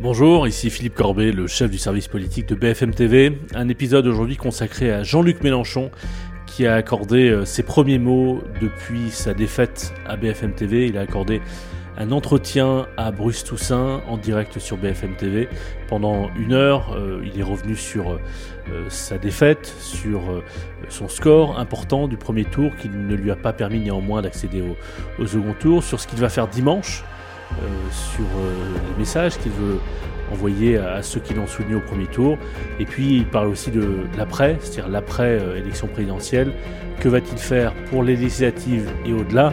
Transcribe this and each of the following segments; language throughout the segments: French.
Bonjour, ici Philippe Corbet, le chef du service politique de BFM TV. Un épisode aujourd'hui consacré à Jean-Luc Mélenchon qui a accordé euh, ses premiers mots depuis sa défaite à BFM TV. Il a accordé un entretien à Bruce Toussaint en direct sur BFM TV. Pendant une heure, euh, il est revenu sur euh, sa défaite, sur son score important du premier tour qui ne lui a pas permis néanmoins d'accéder au, second tour, sur ce qu'il va faire dimanche sur euh, les messages qu'il veut envoyer à, ceux qui l'ont soutenu au premier tour. Et puis il parle aussi de l'après, c'est-à-dire l'après-élection euh, présidentielle. Que va-t-il faire pour les législatives et au-delà?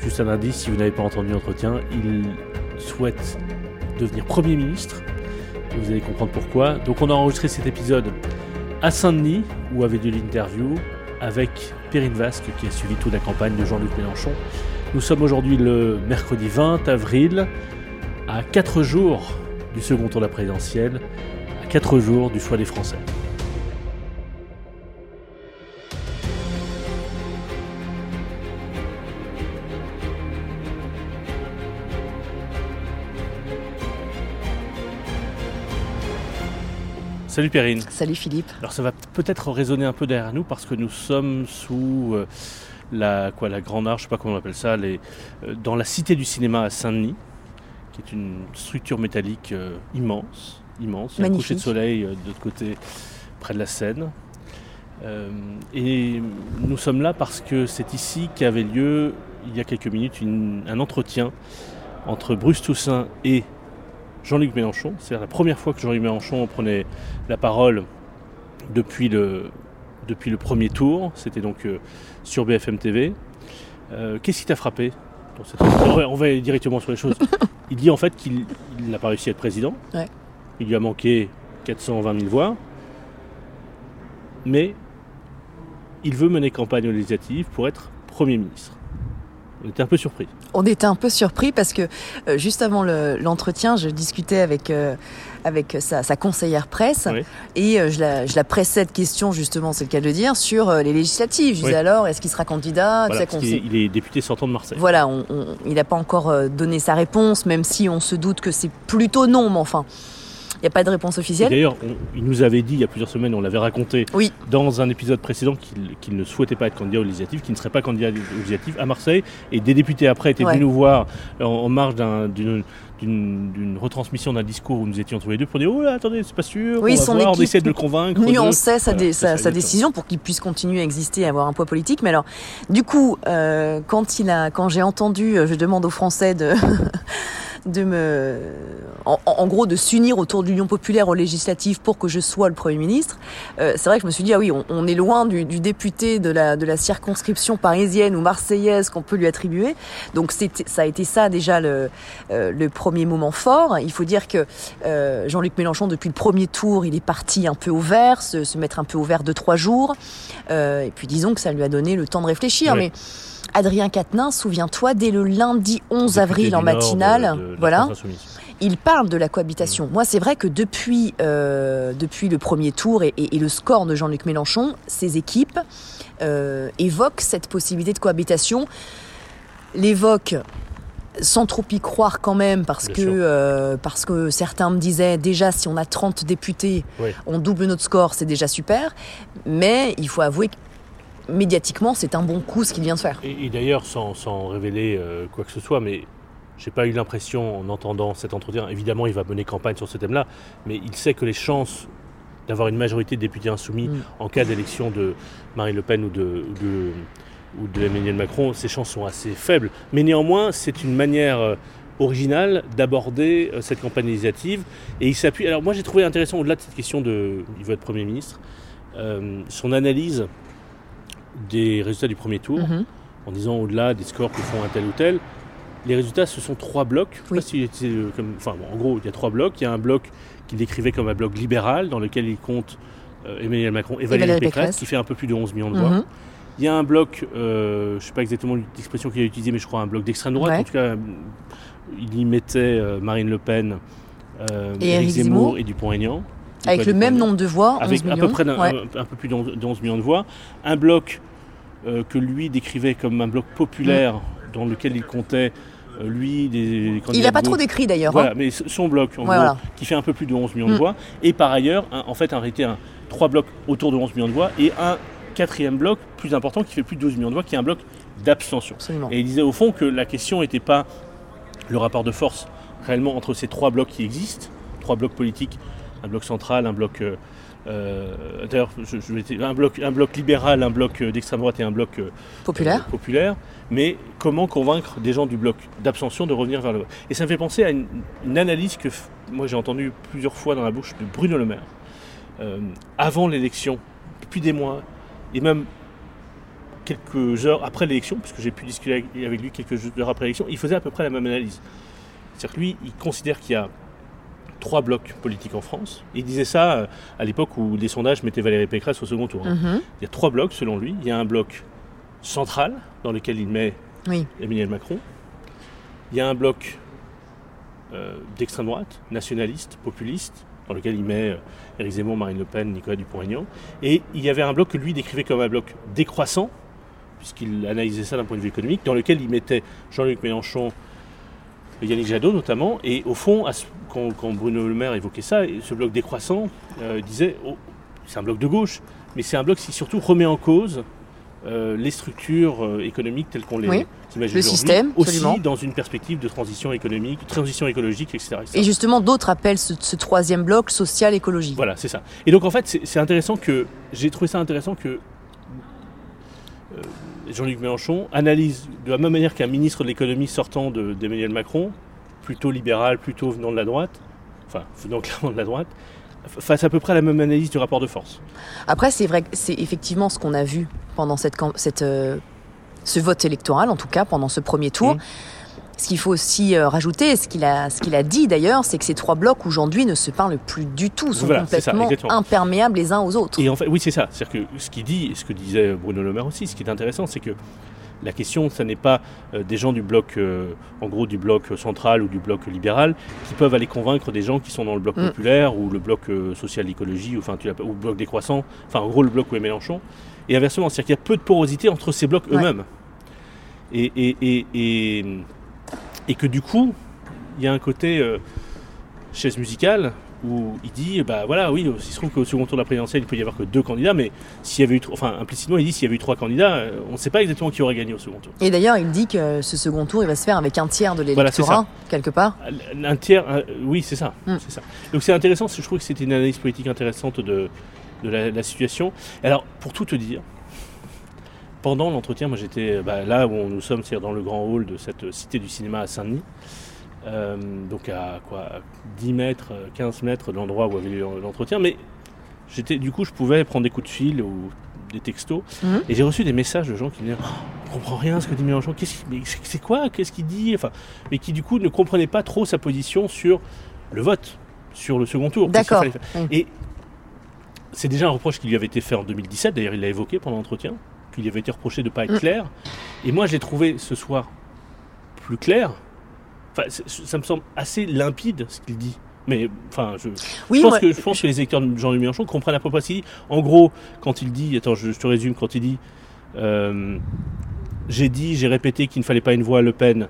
Juste un indice, si vous n'avez pas entendu l'entretien, il souhaite devenir Premier ministre. Vous allez comprendre pourquoi. Donc on a enregistré cet épisode à Saint-Denis, où avait lieu l'interview avec Perrine Vasque, qui a suivi toute la campagne de Jean-Luc Mélenchon. Nous sommes aujourd'hui le mercredi 20 avril, à 4 jours du second tour de la présidentielle, à 4 jours du choix des Français. Salut Perrine. Salut Philippe. Alors ça va peut-être résonner un peu derrière nous parce que nous sommes sous euh, la, quoi, la Grande Arche, je sais pas comment on appelle ça, les, euh, dans la Cité du Cinéma à Saint-Denis, qui est une structure métallique euh, immense, immense. Un coucher de soleil euh, de l'autre côté, près de la Seine. et nous sommes là parce que c'est ici qu'avait lieu, il y a quelques minutes, un entretien entre Bruce Toussaint et Jean-Luc Mélenchon. C'est la première fois que Jean-Luc Mélenchon prenait la parole depuis le, depuis le premier tour. C'était donc euh, sur BFM TV. Euh, qu'est-ce qui t'a frappé On va aller directement sur les choses. Il dit en fait qu'il n'a pas réussi à être président. Il lui a manqué 420 000 voix. Mais il veut mener campagne législative pour être Premier ministre. On était un peu surpris. On était un peu surpris parce que euh, juste avant l'entretien, je discutais avec, euh, avec sa, conseillère presse et euh, je, la, je, la, pressais de questions, justement, c'est le cas de dire, sur les législatives. Je disais alors, est-ce qu'il sera candidat Il est député sortant de Marseille. Voilà, il n'a pas encore donné sa réponse, même si on se doute que c'est plutôt non, mais enfin. Il n'y a pas de réponse officielle. D'ailleurs, il nous avait dit il y a plusieurs semaines, on l'avait raconté oui. dans un épisode précédent qu'il ne souhaitait pas être candidat aux législatives, qu'il ne serait pas candidat aux législatives à Marseille. Et des députés après étaient venus nous voir en, marge d'une retransmission d'un discours où nous étions tous les deux pour dire Oh là, attendez, c'est pas sûr, oui, on, va on essaie de le convaincre. Nuançait sa, sa, décision pour qu'il puisse continuer à exister et avoir un poids politique. Mais alors, du coup, euh, quand, il a, quand j'ai entendu, euh, je demande aux Français de. de me, en, gros, de s'unir autour de l'Union populaire aux législatives pour que je sois le Premier ministre. Euh, c'est vrai que je me suis dit, ah oui, on, est loin du, député de la, de la circonscription parisienne ou marseillaise qu'on peut lui attribuer. Donc ça a été ça déjà le, euh, le premier moment fort. Il faut dire que euh, Jean-Luc Mélenchon, depuis le premier tour, il est parti un peu au vert, se, se mettre un peu au vert de trois jours. et puis disons que ça lui a donné le temps de réfléchir. Mais Adrien Quatennens, souviens-toi, dès le lundi 11 avril en matinale, voilà, il parle de la cohabitation. Moi, c'est vrai que depuis, euh, depuis le premier tour et, le score de Jean-Luc Mélenchon, ses équipes euh, évoquent cette possibilité de cohabitation, l'évoquent sans trop y croire quand même, parce que, euh, parce que certains me disaient déjà si on a 30 députés, on double notre score, c'est déjà super. Mais il faut avouer que médiatiquement, c'est un bon coup ce qu'il vient de faire. Et, d'ailleurs, sans, sans, révéler euh, quoi que ce soit, mais j'ai pas eu l'impression en entendant cet entretien, évidemment, il va mener campagne sur ce thème-là, mais il sait que les chances d'avoir une majorité de députés insoumis mm. en cas d'élection de Marine Le Pen ou de, ou de, Emmanuel Macron, ces chances sont assez faibles. Mais néanmoins, c'est une manière euh, originale d'aborder euh, cette campagne législative. Et il s'appuie. Alors moi, j'ai trouvé intéressant au-delà de cette question de, il veut être Premier ministre, son analyse des résultats du premier tour, mhm. en disant au-delà des scores que font un tel ou tel, les résultats, ce sont trois blocs. Euh, enfin, en gros, il y a trois blocs. Il y a un bloc qu'il décrivait comme un bloc libéral, dans lequel il compte euh, Emmanuel Macron et Valérie, Pécresse, qui fait un peu plus de 11 millions de voix. Mhm. Il y a un bloc, euh, je ne sais pas exactement l'expression qu'il a utilisée, mais je crois un bloc d'extrême droite. En tout cas, il y mettait Marine Le Pen, et Éric Zemmour, et Dupont-Aignan. Avec le même nombre de voix, Avec à peu près un, peu plus de 11 millions de voix. Un bloc euh, que lui décrivait comme un bloc populaire mm. dans lequel il comptait euh, lui, des Il n'a pas trop décrit d'ailleurs. Voilà, hein. mais son bloc, en gros, qui fait un peu plus de 11 millions de Mm. voix. Et par ailleurs, un- en fait, en réalité, un, trois blocs autour de 11 millions de voix et un quatrième bloc plus important qui fait plus de 12 millions de voix, qui est un bloc d'abstention. Et il disait au fond que la question n'était pas le rapport de force réellement entre ces trois blocs qui existent, trois blocs politiques, un bloc central, un bloc. euh, euh, D'ailleurs, je, un, bloc, un bloc libéral, un bloc euh, d'extrême droite et un bloc euh, Populaire. euh, populaire, mais comment convaincre des gens du bloc d'abstention de revenir vers le vote? Et ça me fait penser à une, une analyse que moi j'ai entendue plusieurs fois dans la bouche de Bruno Le Maire, avant l'élection, depuis des mois, et même quelques heures après l'élection, puisque j'ai pu discuter avec lui quelques heures après l'élection, il faisait à peu près la même analyse. C'est-à-dire que lui, il considère qu'il y a trois blocs politiques en France. Il disait ça euh, à l'époque où les sondages mettaient Valérie Pécresse au second tour. hein. Mhm. Il y a trois blocs selon lui. Il y a un bloc central dans lequel il met Oui. Emmanuel Macron. Il y a un bloc euh, d'extrême droite, nationaliste, populiste, dans lequel il met euh, Éric Zemmour, Marine Le Pen, Nicolas Dupont-Aignan. Et il y avait un bloc que lui décrivait comme un bloc décroissant, puisqu'il analysait ça d'un point de vue économique, dans lequel il mettait Jean-Luc Mélenchon, Yannick Jadot notamment. Et au fond, quand, quand Bruno Le Maire évoquait ça, ce bloc décroissant euh, disait oh, c'est un bloc de gauche, mais c'est un bloc qui surtout remet en cause euh, les structures euh, économiques telles qu'on les Oui. imagine Le système, aussi absolument. dans une perspective de transition économique, transition écologique, etc. etc. Et justement, d'autres appellent ce, ce troisième bloc social-écologie. Voilà, c'est ça. Et donc en fait, c'est intéressant que j'ai trouvé ça intéressant que Jean-Luc Mélenchon analyse de la même manière qu'un ministre de l'économie sortant de- d'Emmanuel Macron, plutôt libéral, plutôt venant de la droite, enfin venant clairement de la droite, f- fasse à peu près la même analyse du rapport de force. Après, c'est vrai que c'est effectivement ce qu'on a vu pendant cette, cam- cette, euh, ce vote électoral, en tout cas pendant ce premier tour. Mhm. Ce qu'il faut aussi euh, rajouter, ce qu'il a, ce qu'il a dit d'ailleurs, c'est que ces trois blocs aujourd'hui ne se parlent plus du tout, sont Voilà, c'est ça, complètement exactement. imperméables les uns aux autres. Et en fait, oui, c'est ça. C'est-à-dire que ce qu'il dit, ce que disait Bruno Le Maire aussi, ce qui est intéressant, c'est que la question, ce n'est pas euh, des gens du bloc, euh, en gros, du bloc central ou du bloc libéral, qui peuvent aller convaincre des gens qui sont dans le bloc Mm. populaire ou le bloc euh, social-écologie, ou, enfin, tu l'appelles- ou le bloc décroissant, enfin, en gros, le bloc où est Mélenchon. Et inversement, c'est-à-dire qu'il y a peu de porosité entre ces blocs Ouais. eux-mêmes. Et, et, et, et, et que du coup, il y a un côté euh, chaise musicale où il dit bah voilà oui il se trouve qu'au second tour de la présidentielle il peut y avoir que deux candidats mais s'il y avait eu enfin implicitement il dit s'il y avait eu trois candidats euh, on ne sait pas exactement qui aurait gagné au second tour Et d'ailleurs, il dit que ce second tour, il va se faire avec un tiers de Voilà, l'électorat, quelque part. un tiers euh, oui c'est ça Mm. c'est ça donc c'est intéressant je trouve que c'était une analyse politique intéressante de, de la, la situation alors pour tout te dire pendant l'entretien moi j'étais bah, là où nous sommes c'est-à-dire dans le grand hall de cette cité du cinéma à Saint-Denis. Euh, donc à quoi à 10 mètres, euh, 15 mètres de l'endroit où avait eu l'entretien, mais j'étais du coup je pouvais prendre des coups de fil ou des textos. Mhm. et j'ai reçu des messages de gens qui me disaient Oh, on comprend rien à ce que dit Mélenchon, qu'est-ce c'est quoi, qu'est-ce qu'il dit, enfin, mais qui du coup ne comprenaient pas trop sa position sur le vote, sur le second tour. D'accord. Et c'est déjà un reproche qui lui avait été fait en 2017, d'ailleurs il l'a évoqué pendant l'entretien, qu'il lui avait été reproché de ne pas être Mm. clair. Et moi j'ai trouvé ce soir plus clair. Enfin, ça me semble assez limpide ce qu'il dit. Mais enfin, je, Oui, je pense, que, je pense que les électeurs de Jean-Luc Mélenchon comprennent à peu près ce qu'il dit. En gros, quand il dit, attends, je, je te résume, quand il dit, euh, j'ai dit, j'ai répété qu'il ne fallait pas une voix à Le Pen.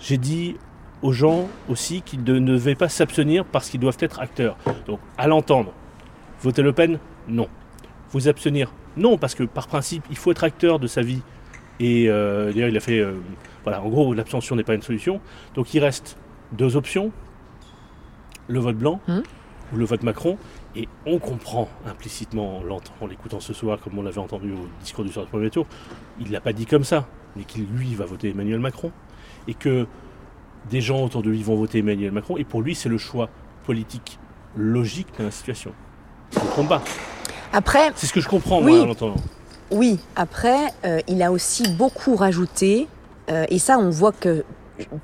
J'ai dit aux gens aussi qu'ils ne ne devaient pas s'abstenir parce qu'ils doivent être acteurs. Donc, à l'entendre, voter Le Pen, non. Vous abstenir, non, parce que par principe, il faut être acteur de sa vie. Et euh, d'ailleurs, il a fait, euh, voilà, en gros, l'abstention n'est pas une solution. Donc, il reste deux options le vote blanc Mhm. ou le vote Macron. Et on comprend implicitement, en l'écoutant ce soir, comme on l'avait entendu au discours du soir du premier tour, il ne l'a pas dit comme ça, mais qu'il lui va voter Emmanuel Macron. Et que des gens autour de lui vont voter Emmanuel Macron. Et pour lui, c'est le choix politique logique de la situation. Je ne pas. Après, C'est ce que je comprends, Oui. moi, en l'entendant. Oui, après, euh, il a aussi beaucoup rajouté, euh, et ça, on voit que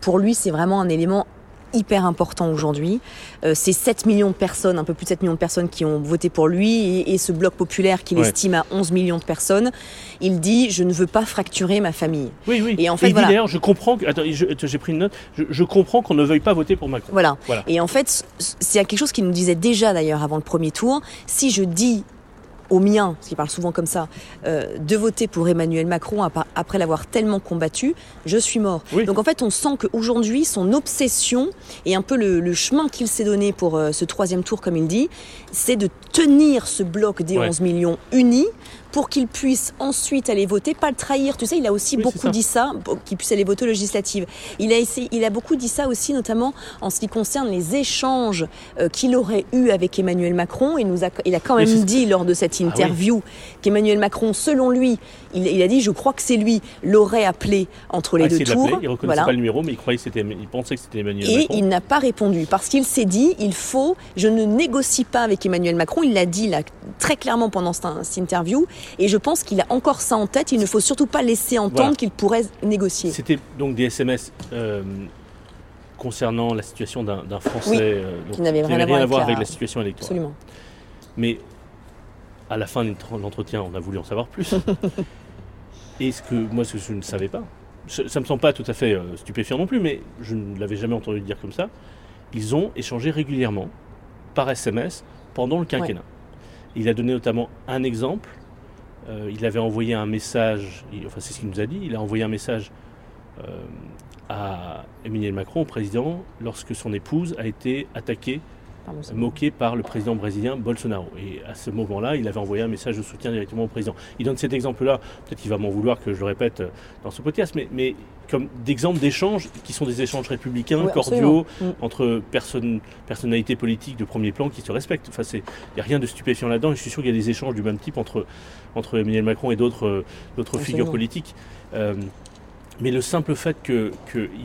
pour lui, c'est vraiment un élément hyper important aujourd'hui. Euh, c'est 7 millions de personnes, un peu plus de 7 millions de personnes qui ont voté pour lui, et, et ce bloc populaire qu'il Ouais. estime à 11 millions de personnes, il dit « je ne veux pas fracturer ma famille Oui, oui. Et en fait, il dit voilà. d'ailleurs, je comprends que. Attends, j'ai pris une note. Je, je comprends qu'on ne veuille pas voter pour Macron. ». Voilà. Voilà. Et en fait, c'est quelque chose qu'il nous disait déjà d'ailleurs avant le premier tour. Si je dis au mien, parce qu'il parle souvent comme ça, euh, de voter pour Emmanuel Macron après l'avoir tellement combattu, je suis mort. Donc en fait, on sent qu'aujourd'hui, son obsession et un peu le, chemin qu'il s'est donné pour euh, ce troisième tour, comme il dit, c'est de tenir ce bloc des 11 millions unis pour qu'il puisse ensuite aller voter, pas le trahir. Tu sais, il a aussi beaucoup dit ça, qu'il puisse aller voter aux législatives. Il a, essayé, il a beaucoup dit ça aussi, notamment en ce qui concerne les échanges euh, qu'il aurait eu avec Emmanuel Macron. Il, nous a, il a quand même dit lors de cette ah interview qu'Emmanuel Macron, selon lui, il, a dit, je crois que c'est lui, l'aurait appelé entre les ah, deux tours. Il ne reconnaissait pas le numéro, mais il, croyait il pensait que c'était Emmanuel Et Macron. il n'a pas répondu parce qu'il s'est dit, il faut, je ne négocie pas avec Emmanuel Macron. Il l'a dit là, très clairement pendant cette, cette interview. Et je pense qu'il a encore ça en tête. Il ne faut surtout pas laisser entendre qu'il pourrait négocier. C'était donc des SMS euh, concernant la situation d'un Français euh, qui n'avait rien, à voir avec la... situation électorale. Absolument. Mais à la fin de l'entretien, on a voulu en savoir plus. Et ce que moi, ce que je ne savais pas, ça ne me semble pas tout à fait euh, stupéfiant non plus, mais je ne l'avais jamais entendu dire comme ça. Ils ont échangé régulièrement par SMS pendant le quinquennat. Il a donné notamment un exemple euh, il avait envoyé un message, enfin c'est ce qu'il nous a dit, il a envoyé un message euh, à Emmanuel Macron, au président, lorsque son épouse a été attaquée, moquée par le président brésilien Bolsonaro. Et à ce moment-là, il avait envoyé un message de soutien directement au président. Il donne cet exemple-là, peut-être qu'il va m'en vouloir que je le répète euh, dans ce podcast, mais, mais comme d'exemples d'échanges qui sont des échanges républicains, cordiaux, mm. entre personnalités politiques de premier plan qui se respectent. Enfin, il n'y a rien de stupéfiant là-dedans. Et je suis sûr qu'il y a des échanges du même type entre, entre Emmanuel Macron et d'autres euh, figures politiques. Euh, mais le simple fait qu'il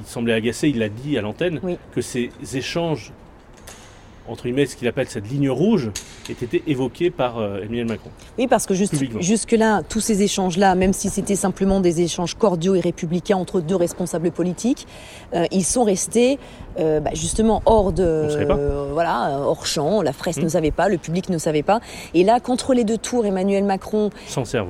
semblait agacé, il l'a dit à l'antenne, que ces échanges entre guillemets, ce qu'il appelle cette ligne rouge, ait été évoquée par euh, Emmanuel Macron. Oui, parce que jusque-là, tous ces échanges-là, même si c'était simplement des échanges cordiaux et républicains entre deux responsables politiques, euh, ils sont restés euh, bah, justement hors de, voilà, hors champ. La presse ne hmm. savait pas, le public ne savait pas. Et là, contre les deux tours, Emmanuel Macron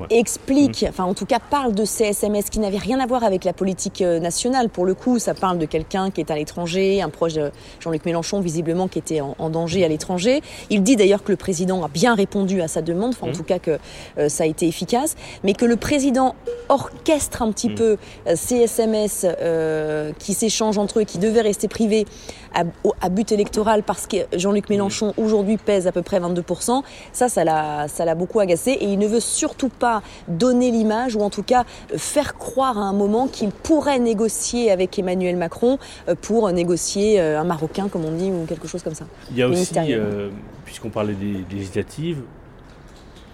explique, hmm. enfin en tout cas parle de ces SMS qui n'avaient rien à voir avec la politique nationale. Pour le coup, ça parle de quelqu'un qui est à l'étranger, un proche de Jean-Luc Mélenchon visiblement qui était en danger à l'étranger. Il dit d'ailleurs que le président a bien répondu à sa demande, enfin, en mmh. tout cas que euh, ça a été efficace, mais que le président orchestre un petit mmh. peu euh, ces SMS euh, qui s'échangent entre eux, qui devaient rester privés à, but électoral parce que Jean-Luc mmh. Mélenchon aujourd'hui pèse à peu près 22%. Ça, ça l'a, ça l'a beaucoup agacé et il ne veut surtout pas donner l'image ou en tout cas faire croire à un moment qu'il pourrait négocier avec Emmanuel Macron pour négocier un Marocain, comme on dit, ou quelque chose comme ça. Il y a aussi, euh, puisqu'on parlait des, législatives,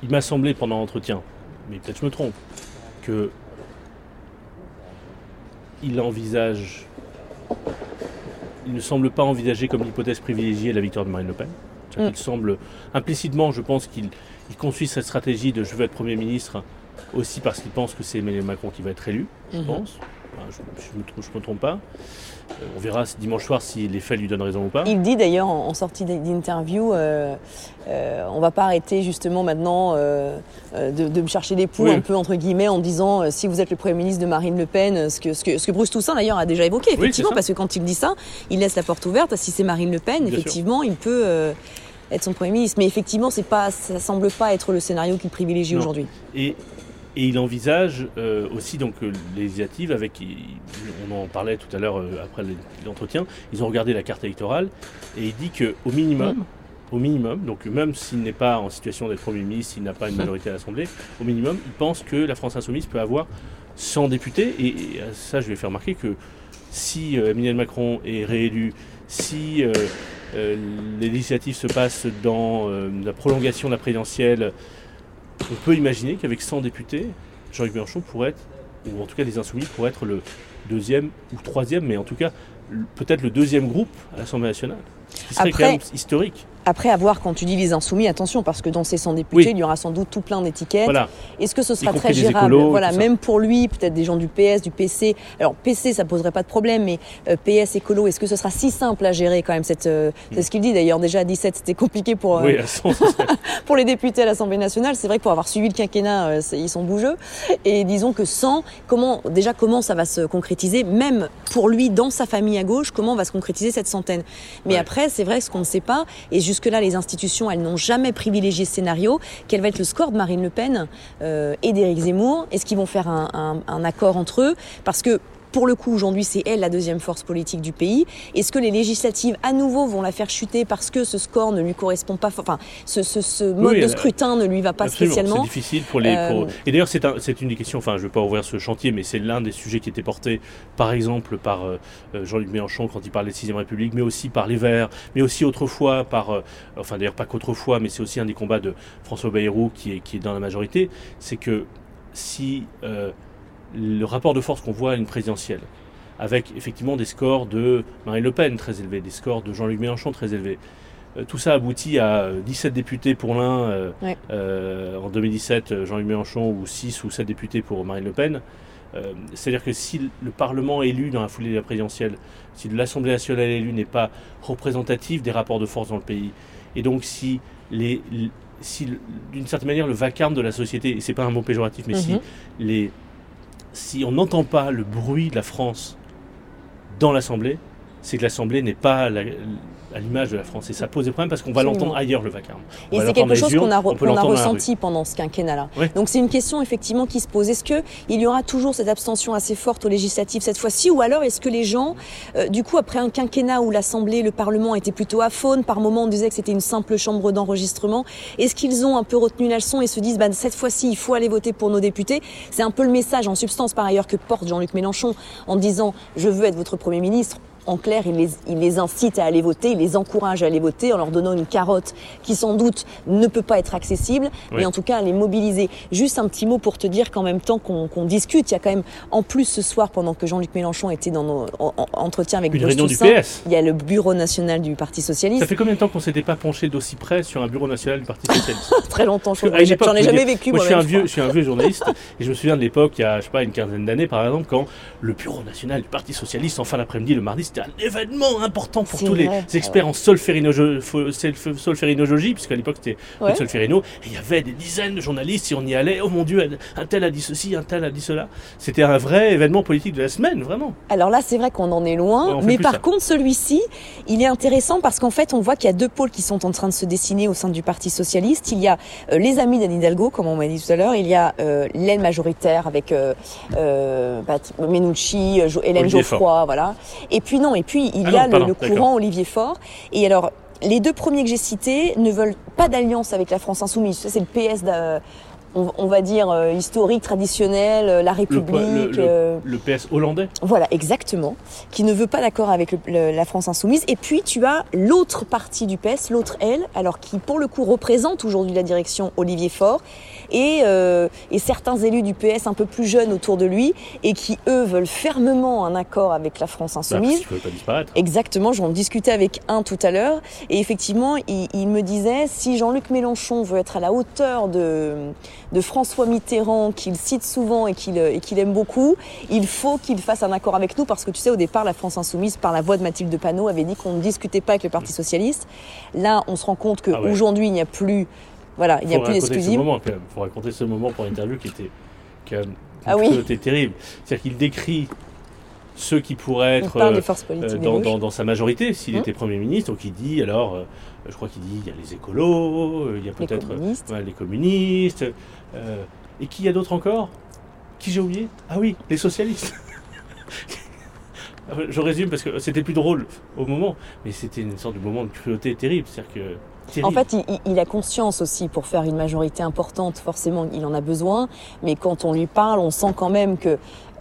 il m'a semblé pendant l'entretien, mais peut-être je me trompe, que il envisage, il ne semble pas envisager comme hypothèse privilégiée la victoire de Marine Le Pen. Mm. Il semble implicitement, je pense qu'il il construit cette stratégie de je veux être Premier ministre aussi parce qu'il pense que c'est Emmanuel Macron qui va être élu, je mm-hmm. pense. Je ne me, me, trompe pas. Euh, on verra dimanche soir si les faits lui donnent raison ou pas. Il dit d'ailleurs en, sortie d'interview, euh, euh, on va pas arrêter justement maintenant euh, de, me chercher des poux un peu entre guillemets en disant si vous êtes le Premier ministre de Marine Le Pen, ce que, ce que, ce que Bruce Toussaint d'ailleurs a déjà évoqué, effectivement, parce que quand il dit ça, il laisse la porte ouverte. Si c'est Marine Le Pen, effectivement, il peut être son Premier ministre. Mais effectivement, pas, ça semble pas être le scénario qu'il privilégie aujourd'hui. Et et il envisage euh, aussi donc euh, les avec, on en parlait tout à l'heure euh, après l'entretien, ils ont regardé la carte électorale et il dit que au minimum, au minimum, donc même s'il n'est pas en situation d'être Premier ministre, s'il n'a pas une majorité à l'Assemblée, au minimum, il pense que la France Insoumise peut avoir 100 députés. Et, ça je vais faire remarquer que si Emmanuel Macron est réélu, si les législatives se passent dans la prolongation de la présidentielle, on peut imaginer qu'avec 100 députés, Jean-Luc Mélenchon pourrait être, ou en tout cas les Insoumis pourraient être le deuxième ou troisième, mais en tout cas peut-être le deuxième groupe à l'Assemblée nationale. Ce qui serait quand même historique. Après, à voir quand tu dis les insoumis, attention, parce que dans ces 100 députés, il y aura sans doute tout plein d'étiquettes. Est-ce que ce sera très gérable Voilà, même pour lui, peut-être des gens du PS, du PC. Alors PC, ça poserait pas de problème, mais euh, PS écolo, est-ce que ce sera si simple à gérer quand même cette euh, C'est ce qu'il dit d'ailleurs. Déjà à 17, c'était compliqué pour euh, pour les députés à l'Assemblée nationale. C'est vrai que pour avoir suivi le quinquennat, ils sont bougeux. Et disons que sans, comment déjà comment ça va se concrétiser, même pour lui dans sa famille à gauche, comment va se concrétiser cette centaine? Mais après, c'est vrai ce qu'on ne sait pas. Et jusque-là, les institutions, elles n'ont jamais privilégié ce scénario. Quel va être le score de Marine Le Pen euh, et d'Éric Zemmour? Est-ce qu'ils vont faire un, un accord entre eux? Parce que pour le coup, aujourd'hui, c'est elle la deuxième force politique du pays. Est-ce que les législatives, à nouveau, vont la faire chuter parce que ce score ne lui correspond pas, enfin, ce, mode de scrutin ne lui va pas spécialement C'est difficile pour les. Euh, et d'ailleurs, c'est une des questions, enfin, je ne vais pas ouvrir ce chantier, mais c'est l'un des sujets qui était porté, par exemple, par euh, euh, Jean-Luc Mélenchon quand il parlait de 6 République, mais aussi par les Verts, mais aussi autrefois par. enfin, d'ailleurs, pas qu'autrefois, mais c'est aussi un des combats de François Bayrou qui est, qui est dans la majorité. C'est que si le rapport de force qu'on voit à une présidentielle, avec effectivement des scores de Marine Le Pen très élevés, des scores de Jean-Luc Mélenchon très élevés. Euh, tout ça aboutit à 17 euh, députés pour l'un euh, en 2017, Jean-Luc Mélenchon, ou 6 ou 7 députés pour Marine Le Pen. C'est-à-dire que si le Parlement élu dans la foulée de la présidentielle, si l'Assemblée nationale élue n'est pas représentative des rapports de force dans le pays, et donc si les, si d'une certaine manière le vacarme de la société, et c'est pas un mot péjoratif, mais si mhm. les si on n'entend pas le bruit de la France dans l'Assemblée, c'est que l'Assemblée n'est pas à l'image de la France. Et ça pose des problèmes parce qu'on va l'entendre ailleurs, le vacarme. et c'est quelque chose qu'on a, ressenti pendant ce quinquennat-là. Donc c'est une question effectivement qui se pose. Est-ce qu'il y aura toujours cette abstention assez forte aux législatives cette fois-ci Ou alors est-ce que les gens, euh, du coup, après un quinquennat où l'Assemblée, le Parlement était plutôt à faune, par moment on disait que c'était une simple chambre d'enregistrement, est-ce qu'ils ont un peu retenu la leçon et se disent, bah, cette fois-ci, il faut aller voter pour nos députés? C'est un peu le message en substance par ailleurs que porte Jean-Luc Mélenchon en disant, je veux être votre Premier ministre en clair, il les, il les, incite à aller voter, il les encourage à aller voter en leur donnant une carotte qui sans doute ne peut pas être accessible, mais en tout cas à les mobiliser. Juste un petit mot pour te dire qu'en même temps qu'on discute, il y a quand même, en plus ce soir, pendant que Jean-Luc Mélenchon était dans nos entretiens avec une réunion du PS. il y a le bureau national du Parti Socialiste. Ça fait combien de temps qu'on s'était pas penché d'aussi près sur un bureau national du Parti Socialiste Très longtemps, je J'en ai jamais vécu. Moi, je, suis un vieux, je suis un vieux journaliste et je me souviens de l'époque, il y a je sais pas, une quinzaine d'années par exemple, quand le bureau national du Parti Socialiste, en fin d'après-midi, le mardi, c'était un événement important pour tous les experts en solférinogogie, puisqu'à l'époque c'était ouais. solférino, et il y avait des dizaines de journalistes, si on y allait, oh mon Dieu, un tel a dit ceci, un tel a dit cela. C'était un vrai événement politique de la semaine, vraiment. Alors là, c'est vrai qu'on en est loin, mais par contre, celui-ci, il est intéressant parce qu'en fait, on voit qu'il y a deux pôles qui sont en train de se dessiner au sein du Parti Socialiste. Il y a euh, les amis d'Anne Hidalgo, comme on m'a dit tout à l'heure, il y a euh, l'aile majoritaire avec euh, euh Menucci, Hélène Geoffroy, voilà. Et puis non, et puis il y a le, courant Olivier Faure. Et alors, les deux premiers que j'ai cités ne veulent pas d'alliance avec la France insoumise. C'est le PS on, va dire, euh, historique, traditionnel, euh, la République. Le, le, PS hollandais? Voilà, exactement. Qui ne veut pas d'accord avec la France insoumise. Et puis, tu as l'autre partie du PS, l'autre aile, alors qui, pour le coup, représente aujourd'hui la direction Olivier Faure. Et, euh, et, certains élus du PS un peu plus jeunes autour de lui et qui, eux, veulent fermement un accord avec la France insoumise. Bah, pas disparaître. Exactement, j'en discutais avec un tout à l'heure. Et effectivement, il, il me disait, si Jean-Luc Mélenchon veut être à la hauteur de de François Mitterrand qu'il cite souvent et qu'il aime beaucoup, il faut qu'il fasse un accord avec nous parce que tu sais, au départ, la France Insoumise, par la voix de Mathilde Panot, avait dit qu'on ne discutait pas avec le Parti Socialiste. Là, on se rend compte qu'aujourd'hui, ah il n'y a plus, voilà, il n'y a plus d'exclusif. Il faut raconter ce moment pour l'interview qui était, qui a, ah oui. terrible. C'est-à-dire qu'il décrit ceux qui pourraient être euh, euh, dans, sa majorité s'il hum. était Premier ministre. Donc il dit alors, euh, je crois qu'il dit il y a les écolos, il y a peut-être les communistes. et qui y a d'autres encore? Qui j'ai oublié? Ah oui, les socialistes. je résume parce que c'était plus drôle au moment, mais c'était une sorte de moment de cruauté terrible. C'est-à-dire que en fait, il, a conscience aussi, pour faire une majorité importante, forcément, il en a besoin. Mais quand on lui parle, on sent quand même que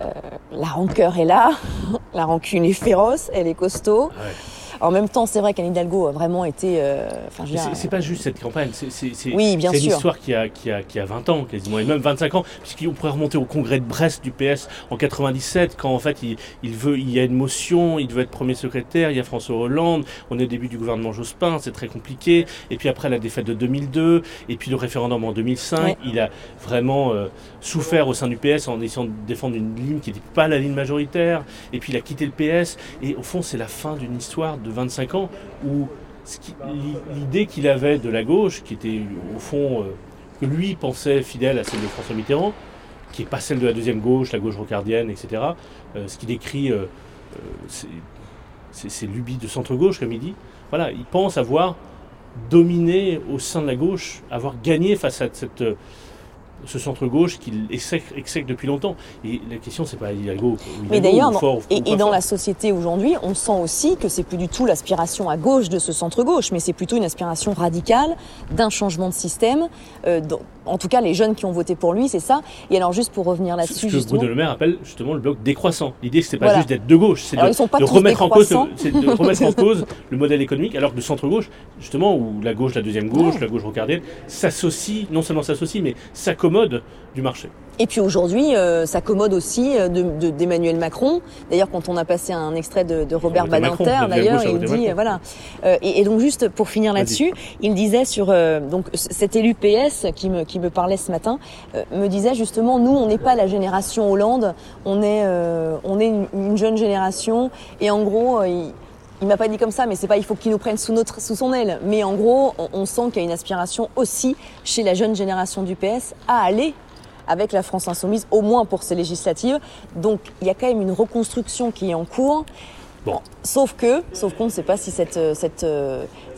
euh, la rancœur est là, la rancune est féroce, elle est costaud. En même temps, c'est vrai qu'Anne Hidalgo a vraiment été. Euh, c'est pas juste cette campagne, c'est oui, une histoire qui a, qui, a, qui a 20 ans quasiment, et même 25 ans, puisqu'on pourrait remonter au congrès de Brest du PS en 97, quand en fait il, il, veut, il y a une motion, il veut être premier secrétaire, il y a François Hollande, on est au début du gouvernement Jospin, c'est très compliqué, et puis après la défaite de 2002, et puis le référendum en 2005, il a vraiment euh, souffert au sein du PS en essayant de défendre une ligne qui n'était pas la ligne majoritaire, et puis il a quitté le PS, et au fond c'est la fin d'une histoire de 25 ans, où l'idée qu'il avait de la gauche, qui était au fond, euh, que lui pensait fidèle à celle de François Mitterrand, qui n'est pas celle de la deuxième gauche, la gauche rocardienne, etc., euh, ce qu'il écrit, euh, c'est lubie de centre-gauche, comme il dit. Voilà, il pense avoir dominer au sein de la gauche, avoir gagné face à cette ce centre-gauche qu'il exècre depuis longtemps. Et la question, c'est pas Hidalgo. Mais d'ailleurs, et, et, dans la société aujourd'hui, on sent aussi que c'est plus du tout l'aspiration à gauche de ce centre-gauche, mais c'est plutôt une aspiration radicale d'un changement de système. Euh, en tout cas, les jeunes qui ont voté pour lui, c'est ça. Et alors, juste pour revenir là-dessus. Ce que Bruno Le Maire appelle justement le bloc décroissant. L'idée, c'est pas juste d'être de gauche, c'est de, de, remettre en cause, de remettre en cause le modèle économique, alors que le centre-gauche, justement, où la gauche, la deuxième gauche, la gauche rocardienne, s'associe, non seulement s'associe, mais s'accommode du marché. Et puis aujourd'hui, euh, ça commode aussi euh, d'Emmanuel Macron. D'ailleurs, quand on a passé un extrait de, Robert Badinter, d'ailleurs, il dit voilà. Euh, et, donc juste pour finir là-dessus, il disait sur donc cet élu PS qui me qui me parlait ce matin me disait justement nous on n'est pas la génération Hollande, on est on est une, jeune génération et en gros il, il m'a pas dit comme ça, mais c'est pas il faut qu'il nous prenne sous notre sous son aile. Mais en gros, on, on sent qu'il y a une aspiration aussi chez la jeune génération du PS à aller avec la France insoumise, au moins pour ces législatives. Donc il y a quand même une reconstruction qui est en cours. Bon. Sauf que, sauf qu'on ne sait pas si cette, cette,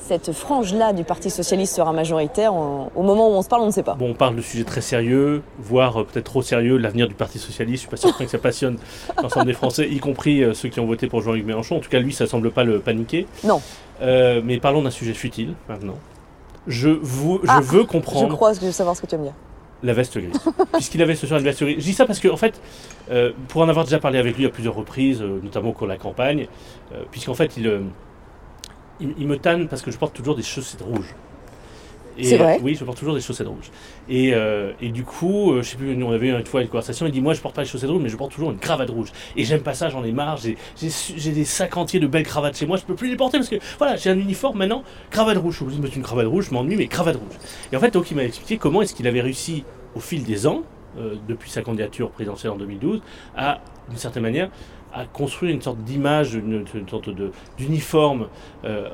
cette frange-là du Parti Socialiste sera majoritaire. au moment où on se parle, on ne sait pas. Bon, on parle de sujets très sérieux, voire euh, peut-être trop sérieux, l'avenir du Parti Socialiste. Je ne suis pas certain que ça passionne l'ensemble des Français, y compris euh, ceux qui ont voté pour Jean-Luc Mélenchon. En tout cas, lui, ça ne semble pas le paniquer. Non. Euh, mais parlons d'un sujet futile maintenant. Je, vous, je ah, veux comprendre. Je crois que je veux savoir ce que tu vas me dire la veste grise. Puisqu'il avait ce soir une veste grise. Je dis ça parce que, en fait, euh, pour en avoir déjà parlé avec lui à plusieurs reprises, euh, notamment au cours de la campagne, euh, puisqu'en fait, il, il, me tanne parce que je porte toujours des chaussettes rouges. C'est vrai Oui, je porte toujours des chaussettes rouges. Et, euh, et du coup, euh, je sais plus, on avait eu une fois une conversation, il dit Moi, je porte pas les chaussettes rouges, mais je porte toujours une cravate rouge. Et j'aime pas ça, j'en ai marre. J'ai des sacs entiers de belles cravates chez moi, je peux plus les porter parce que voilà, j'ai un uniforme maintenant, cravate rouge. Je me mettre une cravate rouge, je m'ennuie, mais cravate rouge. Et en fait, donc, il m'a expliqué comment est-ce qu'il avait réussi au fil des ans, euh, depuis sa candidature présidentielle en 2012, à, d'une certaine manière, à construire une sorte d'image, une, sorte d'uniforme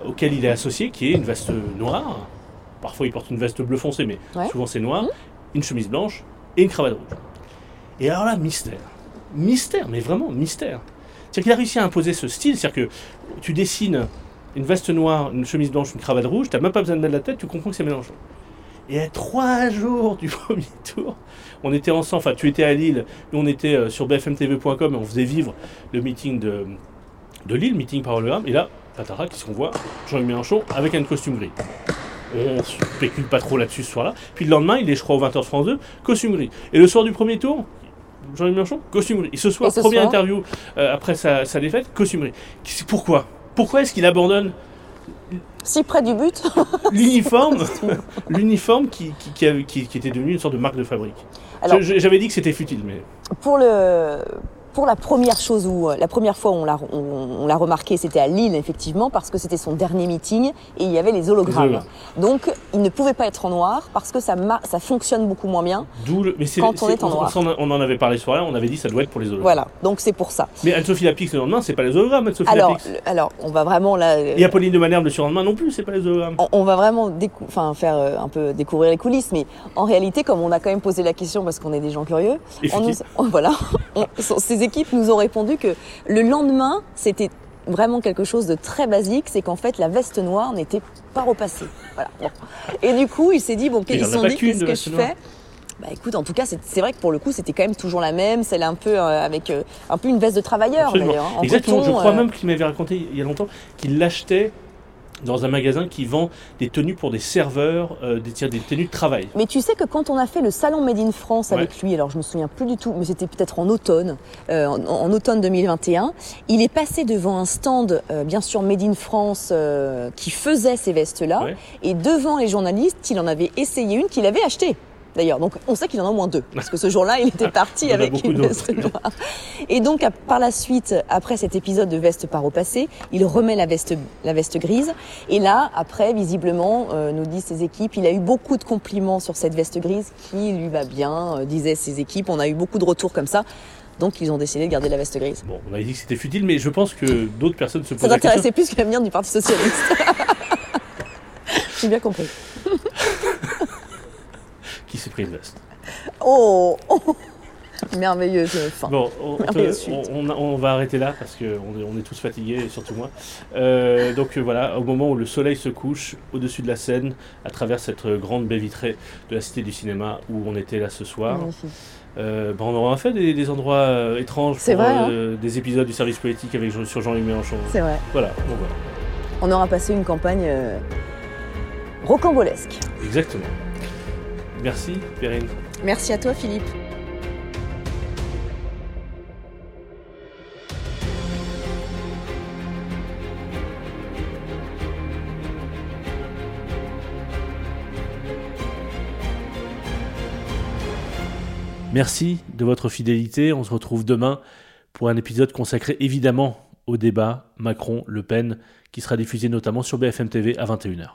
auquel il est associé, qui est une veste noire Parfois, il porte une veste bleu foncé, mais souvent c'est noir, mmh. une chemise blanche et une cravate rouge. Et alors là, mystère. Mystère, mais vraiment mystère. C'est-à-dire qu'il a réussi à imposer ce style, c'est-à-dire que tu dessines une veste noire, une chemise blanche, une cravate rouge, tu n'as même pas besoin de mettre la tête, tu comprends que c'est mélangeant. Et à trois jours du premier tour, on était ensemble, enfin tu étais à Lille, nous on était euh, sur bfmtv.com et on faisait vivre le meeting de, de Lille, meeting par hologramme, et là, patara, qu'est-ce qu'on voit? Jean-Luc Mélenchon avec un costume gris on spécule pas trop là-dessus ce soir-là. Puis le lendemain, il est, je crois, au 20h France 2, costume gris. Et le soir du premier tour, Jean-Luc Mélenchon, costume gris. Et ce soir, première interview euh, après sa, défaite, costume gris. Pourquoi? Pourquoi est-ce qu'il abandonne si près du but L'uniforme, l'uniforme qui, qui, était devenu une sorte de marque de fabrique? J'avais dit que c'était futile, mais. Pour le, pour la première chose où euh, la première fois où on l'a on, l'a remarqué, c'était à Lille effectivement parce que c'était son dernier meeting et il y avait les hologrammes. Donc il ne pouvait pas être en noir parce que ça ça fonctionne beaucoup moins bien. quand on est, en noir. On, en avait parlé ce soir-là, on avait dit ça doit être pour les hologrammes. Voilà, donc c'est pour ça. Mais Anne-Sophie Lapix le lendemain, c'est pas les hologrammes, Anne-Sophie alors, alors on va vraiment là. Et Apolline de Malherbe le surlendemain non plus, c'est pas les hologrammes. On, va vraiment enfin faire euh, un peu découvrir les coulisses, mais en réalité, comme on a quand même posé la question parce qu'on est des gens curieux, on nous, voilà, ces équipes nous ont répondu que le lendemain, c'était vraiment quelque chose de très basique, c'est qu'en fait la veste noire n'était pas repassée. Voilà. Et du coup, il s'est dit bon, ils se sont dit qu'est-ce que je fais? Bah écoute, en tout cas, c'est vrai que pour le coup, c'était quand même toujours la même, celle un peu euh, avec euh, un peu une veste de travailleur d'ailleurs. Hein, Exactement. je crois euh. même qu'il m'avait raconté il y a longtemps qu'il l'achetait dans un magasin qui vend des tenues pour des serveurs, euh, des, des tenues de travail. Mais tu sais que quand on a fait le salon Made in France avec lui, alors je me souviens plus du tout, mais c'était peut-être en automne, euh, en, automne 2021, il est passé devant un stand, euh, bien sûr Made in France, qui faisait ces vestes-là, et devant les journalistes, il en avait essayé une qu'il avait achetée d'ailleurs. Donc on sait qu'il en a au moins deux, parce que ce jour-là, il était parti avec une veste noire. Et donc par la suite, après cet épisode de veste par au passé, il remet la veste, la veste grise. Et là, après, visiblement, euh, nous disent ses équipes, il a eu beaucoup de compliments sur cette veste grise qui lui va bien, euh, disaient ses équipes. On a eu beaucoup de retours comme ça. Donc ils ont décidé de garder la veste grise. Bon, on a dit que c'était futile, mais je pense que d'autres personnes se posent Ça t'intéressait plus que l'avenir du Parti Socialiste. J'ai bien compris qui s'est pris une veste. Oh, Merveilleuse fin. Bon, on, va arrêter là parce qu'on est, on est tous fatigués, surtout moi. Euh, donc euh, voilà, au moment où le soleil se couche au-dessus de la scène, à travers cette grande baie vitrée de la Cité du Cinéma où on était là ce soir. Euh, on aura fait des, endroits étranges pour hein. des épisodes du service politique avec, sur Jean-Luc Mélenchon. C'est vrai. Voilà, On aura passé une campagne rocambolesque. Exactement. Merci, Perrine. Merci à toi, Philippe. Merci de votre fidélité. On se retrouve demain pour un épisode consacré évidemment au débat Macron-Le Pen qui sera diffusé notamment sur BFM TV à 21h.